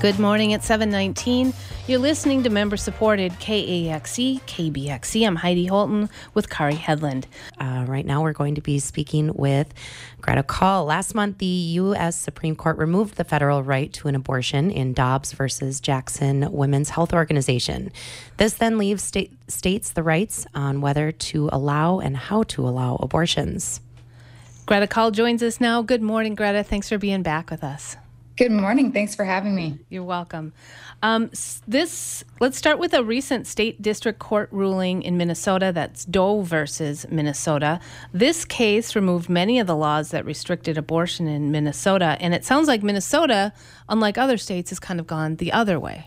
Good morning at 719. You're listening to member supported KAXE, KBXE. I'm Heidi Holtan with Kari Hedlund. Uh, right now, we're going to be speaking with Greta Kaul. Last month, the U.S. Supreme Court removed the federal right to an abortion in Dobbs versus Jackson Women's Health Organization. This then leaves state, states the rights on whether to allow and how to allow abortions. Greta Kaul joins us now. Good morning, Greta. Thanks for being back with us. Good morning. Thanks for having me. You're welcome. Um, this let's start with a recent state district court ruling in Minnesota. That's Doe versus Minnesota. This case removed many of the laws that restricted abortion in Minnesota, and it sounds like Minnesota, unlike other states, has kind of gone the other way.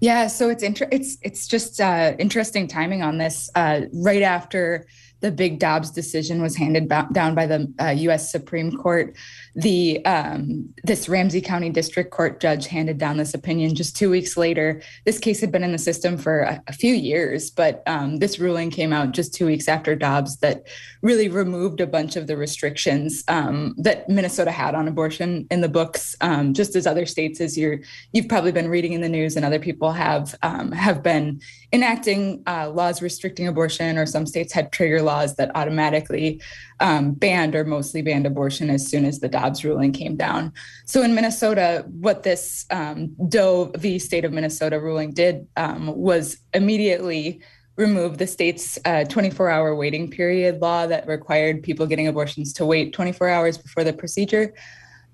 Yeah, so it's inter- it's it's just uh, interesting timing on this. Uh, right after the big Dobbs decision was handed down by the uh, U.S. Supreme Court, the um, this Ramsey County District Court judge handed down this opinion just two weeks later. This case had been in the system for a, a few years, but um, this ruling came out just two weeks after Dobbs that really removed a bunch of the restrictions um, that Minnesota had on abortion in the books. Um, just as other states, as you're you've probably been reading in the news, and other people have um, have been enacting uh, laws restricting abortion, or some states had trigger laws that automatically um, banned or mostly banned abortion as soon as the Dobbs ruling came down. So in Minnesota, what this um, Doe v. State of Minnesota ruling did um, was immediately remove the state's 24 uh, hour waiting period law that required people getting abortions to wait 24 hours before the procedure.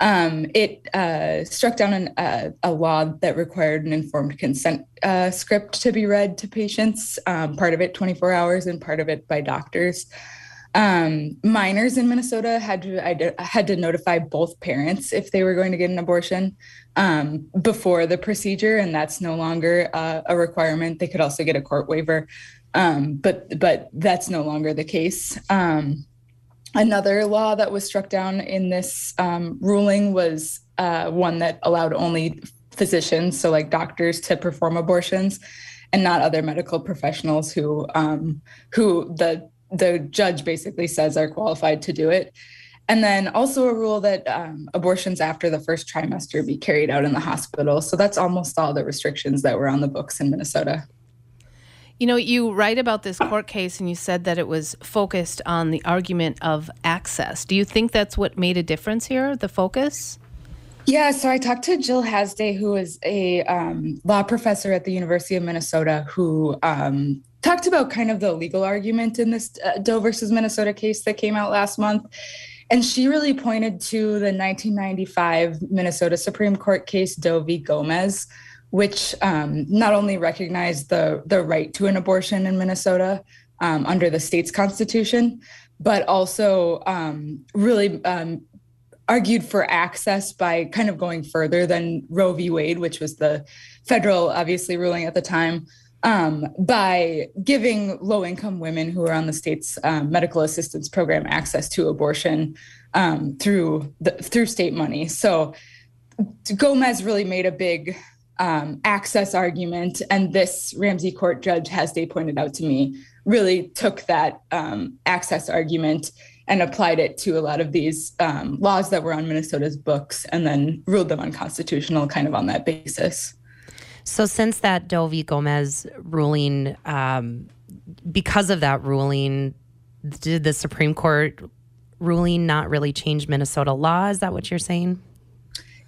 Um, it uh, struck down an, uh, a law that required an informed consent uh, script to be read to patients, um, part of it 24 hours and part of it by doctors. Um, minors in Minnesota had to had to notify both parents if they were going to get an abortion um, before the procedure, and that's no longer uh, a requirement. They could also get a court waiver, um, but but that's no longer the case. Um, Another law that was struck down in this um, ruling was uh, one that allowed only physicians, so like doctors, to perform abortions, and not other medical professionals who um, who the the judge basically says are qualified to do it. And then also a rule that um, abortions after the first trimester be carried out in the hospital. So that's almost all the restrictions that were on the books in Minnesota. You know, you write about this court case and you said that it was focused on the argument of access. Do you think that's what made a difference here, the focus? Yeah, so I talked to Jill Hasday, who is a um, law professor at the University of Minnesota, who um, talked about kind of the legal argument in this uh, Doe versus Minnesota case that came out last month. And she really pointed to the 1995 Minnesota Supreme Court case, Doe v. Gomez, which um, not only recognized the, the right to an abortion in Minnesota um, under the state's constitution, but also um, really um, argued for access by kind of going further than Roe v. Wade, which was the federal, obviously, ruling at the time. Um, by giving low income women who are on the state's um, medical assistance program access to abortion through the, through state money. So Gomez really made a big um, access argument, and this Ramsey Court judge, as they pointed out to me, really took that um, access argument and applied it to a lot of these um, laws that were on Minnesota's books, and then ruled them unconstitutional, kind of on that basis. So, since that Doe v. Gomez ruling, um, because of that ruling, did the Supreme Court ruling not really change Minnesota law? Is that what you're saying?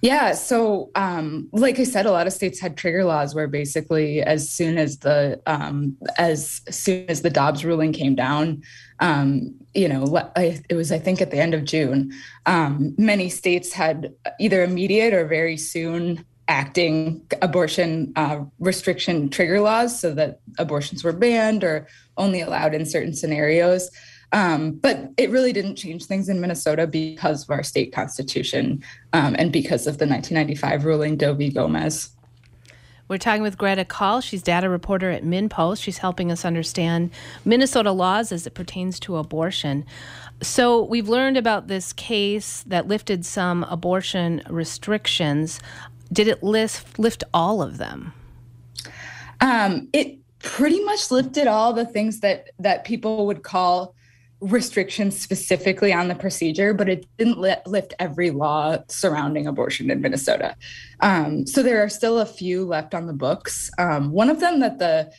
Yeah. So, um, like I said, a lot of states had trigger laws where basically, as soon as the um, as soon as the Dobbs ruling came down, um, you know, it was I think at the end of June, um, many states had either immediate or very soon acting abortion uh, restriction trigger laws so that abortions were banned or only allowed in certain scenarios. Um, but it really didn't change things in Minnesota because of our state constitution um, and because of the 1995 ruling Doe v. Gomez. We're talking with Greta Kaul. She's data reporter at MinnPost. She's helping us understand Minnesota laws as it pertains to abortion. So, we've learned about this case that lifted some abortion restrictions. Did it lift, lift all of them? Um, it pretty much lifted all the things that that people would call restrictions specifically on the procedure, but it didn't li- lift every law surrounding abortion in Minnesota. Um, so there are still a few left on the books. Um, one of them that the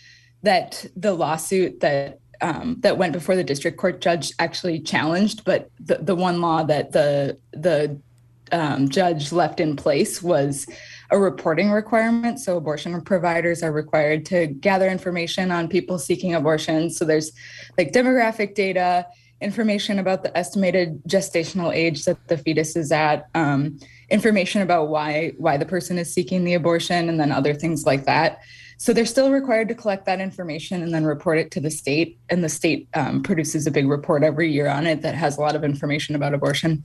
that the lawsuit that um, that went before the district court judge actually challenged, but the, the one law that the the um, judge left in place was a reporting requirement. So abortion providers are required to gather information on people seeking abortion. So there's like demographic data, information about the estimated gestational age that the fetus is at, um, information about why why the person is seeking the abortion, and then other things like that. So they're still required to collect that information and then report it to the state. And the state um, produces a big report every year on it that has a lot of information about abortion.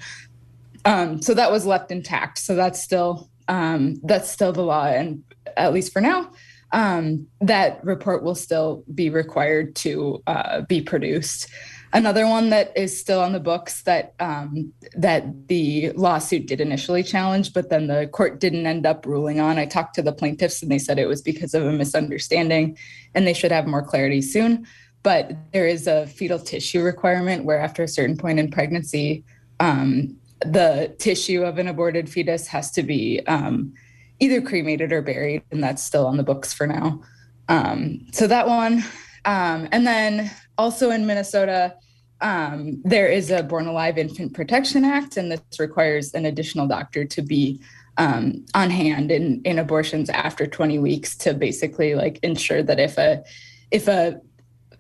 Um, so that was left intact. So that's still um, that's still the law, and at least for now, um, that report will still be required to uh, be produced. Another one that is still on the books that um, that the lawsuit did initially challenge, but then the court didn't end up ruling on. I talked to the plaintiffs, and they said it was because of a misunderstanding, and they should have more clarity soon. But there is a fetal tissue requirement where, after a certain point in pregnancy, um, the tissue of an aborted fetus has to be um, either cremated or buried, and that's still on the books for now. Um, so that one, um, and then also in Minnesota, um, there is a Born Alive Infant Protection Act, and this requires an additional doctor to be um, on hand in, in abortions after 20 weeks to basically like ensure that if a if a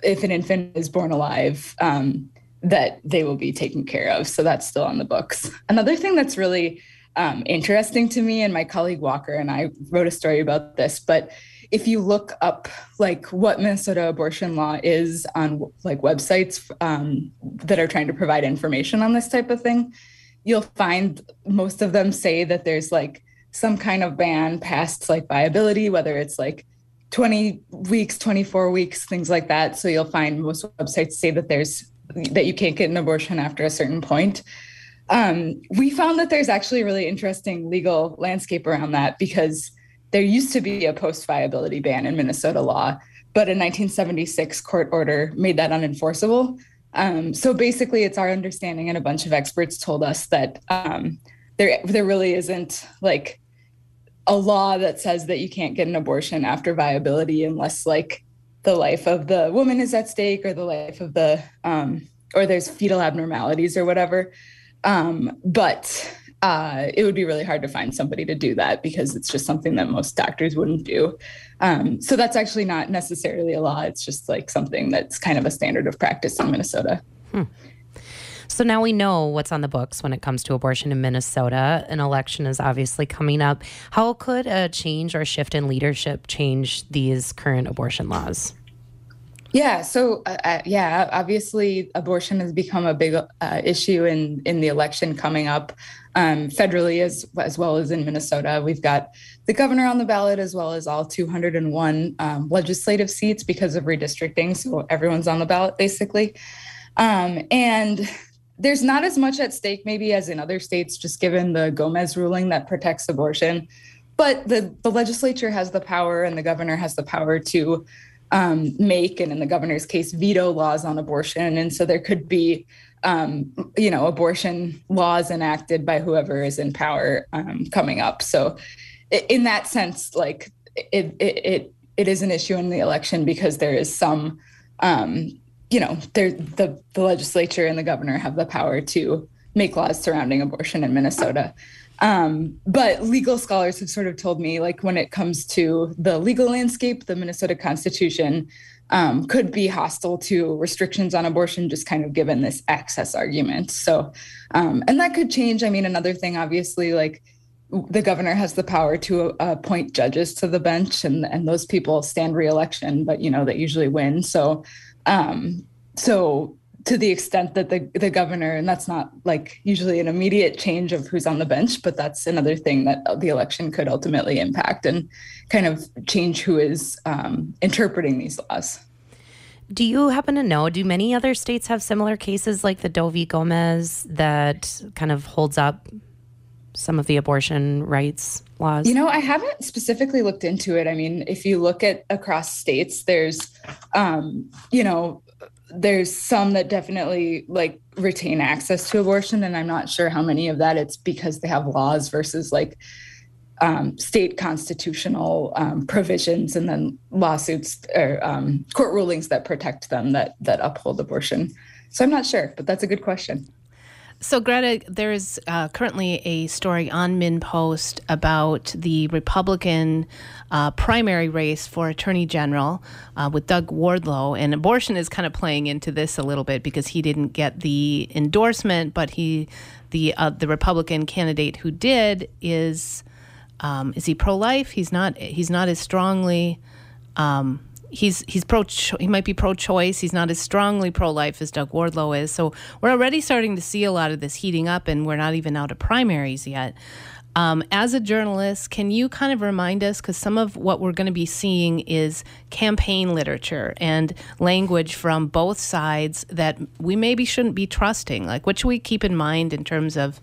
if an infant is born alive, um, that they will be taken care of. So that's still on the books. Another thing that's really um, interesting to me, and my colleague Walker and I wrote a story about this, but if you look up like what Minnesota abortion law is on like websites um, that are trying to provide information on this type of thing, you'll find most of them say that there's like some kind of ban past like viability, whether it's like 20 weeks, 24 weeks, things like that. So you'll find most websites say that there's that you can't get an abortion after a certain point. Um, we found that there's actually a really interesting legal landscape around that because there used to be a post viability ban in Minnesota law, but a 1976 court order made that unenforceable. Um, so basically, it's our understanding, and a bunch of experts told us that um, there there really isn't like a law that says that you can't get an abortion after viability unless like the life of the woman is at stake or the life of the um, or there's fetal abnormalities or whatever. Um, but uh, it would be really hard to find somebody to do that because it's just something that most doctors wouldn't do. Um, so that's actually not necessarily a law. It's just like something that's kind of a standard of practice in minnesota. Hmm. So now we know what's on the books when it comes to abortion in Minnesota. An election is obviously coming up. How could a change or shift in leadership change these current abortion laws? Yeah, so uh, uh, yeah, obviously abortion has become a big uh, issue in in the election coming up um, federally as as well as in Minnesota. We've got the governor on the ballot as well as all 201 um, legislative seats because of redistricting. So everyone's on the ballot basically, um, and there's not as much at stake maybe as in other states, just given the Gomez ruling that protects abortion. But the, the legislature has the power and the governor has the power to um, make, and in the governor's case, veto laws on abortion. And so there could be, um, you know, abortion laws enacted by whoever is in power um, coming up. So, in that sense, like it, it, it, it is an issue in the election because there is some um, you know, the the legislature and the governor have the power to make laws surrounding abortion in Minnesota. Um, but legal scholars have sort of told me, like, when it comes to the legal landscape, the Minnesota Constitution um, could be hostile to restrictions on abortion, just kind of given this access argument. So, um, and that could change. I mean, another thing, obviously, like the governor has the power to appoint judges to the bench, and and those people stand reelection, but you know they usually win. So um, so to the extent that the the governor, and that's not like usually an immediate change of who's on the bench, but that's another thing that the election could ultimately impact and kind of change who is um, interpreting these laws. Do you happen to know? Do many other states have similar cases like the Doe v. Gomez that kind of holds up some of the abortion rights laws? You know, I haven't specifically looked into it. I mean, if you look at across states, there's, um, you know, there's some that definitely like retain access to abortion and i'm not sure how many of that it's because they have laws versus like um, state constitutional um, provisions and then lawsuits or um, court rulings that protect them that that uphold abortion so i'm not sure but that's a good question so, Greta, there is uh, currently a story on MinnPost about the Republican uh, primary race for Attorney General uh, with Doug Wardlow. And abortion is kind of playing into this a little bit because he didn't get the endorsement, but he, the uh, the Republican candidate who did, is um, is he pro life? He's not. He's not as strongly. Um, he's he's pro he might be pro choice. He's not as strongly pro life as Doug Wardlow is. So we're already starting to see a lot of this heating up, and we're not even out of primaries yet. Um, as a journalist, can you kind of remind us? Because some of what we're going to be seeing is campaign literature and language from both sides that we maybe shouldn't be trusting. Like, what should we keep in mind in terms of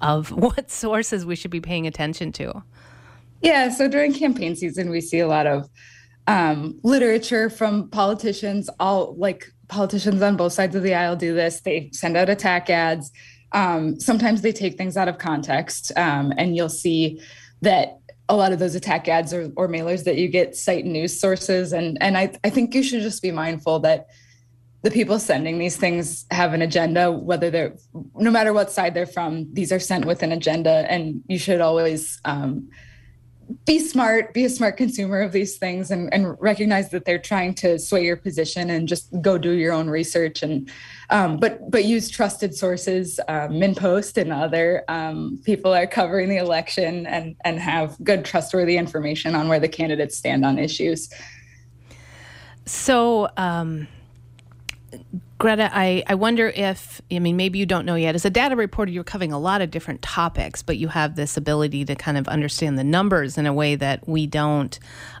of what sources we should be paying attention to? Yeah, so during campaign season, we see a lot of um, literature from politicians. All like politicians on both sides of the aisle do this. They send out attack ads. Um, sometimes they take things out of context, um, and you'll see that a lot of those attack ads or, or mailers that you get cite news sources. And and I, I think you should just be mindful that the people sending these things have an agenda, whether they're no matter what side they're from, these are sent with an agenda, and you should always um, be smart, be a smart consumer of these things and, and recognize that they're trying to sway your position and just go do your own research and um, but but use trusted sources, um, MinnPost and other um, people are covering the election and and have good trustworthy information on where the candidates stand on issues. So um, Greta, I, I wonder if, I mean, maybe you don't know yet. As a data reporter, you're covering a lot of different topics, but you have this ability to kind of understand the numbers in a way that we don't.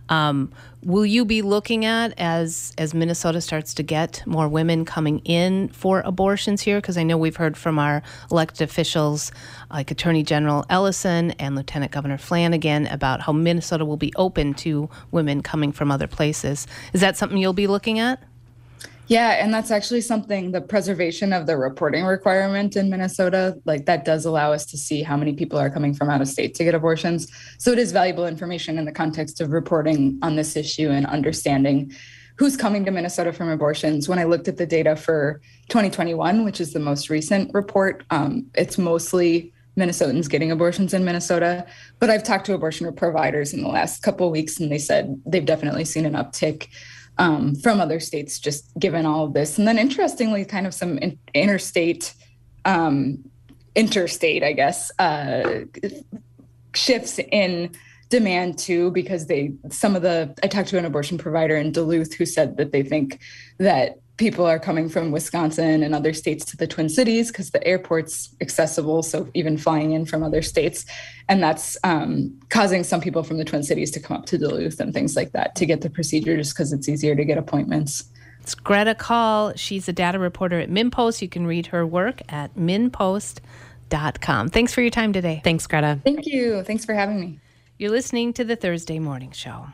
Um, will you be looking at as as Minnesota starts to get more women coming in for abortions here? Because I know we've heard from our elected officials, like Attorney General Ellison and Lieutenant Governor Flanagan, about how Minnesota will be open to women coming from other places. Is that something you'll be looking at? Yeah, and that's actually something the preservation of the reporting requirement in Minnesota, like that does allow us to see how many people are coming from out of state to get abortions. So it is valuable information in the context of reporting on this issue and understanding who's coming to Minnesota from abortions. When I looked at the data for 2021, which is the most recent report, um, it's mostly Minnesotans getting abortions in Minnesota. But I've talked to abortion providers in the last couple of weeks, and they said they've definitely seen an uptick um, from other states, just given all of this. And then, interestingly, kind of some in- interstate, um, interstate, I guess, uh, shifts in demand too, because they some of the I talked to an abortion provider in Duluth who said that they think that people are coming from Wisconsin and other states to the Twin Cities because the airport's accessible. So even flying in from other states, and that's um, causing some people from the Twin Cities to come up to Duluth and things like that to get the procedure just because it's easier to get appointments. It's Greta Kaul. She's a data reporter at MinnPost. You can read her work at minnpost.com. Thanks for your time today. Thanks, Greta. Thank you. Thanks for having me. You're listening to the Thursday Morning Show.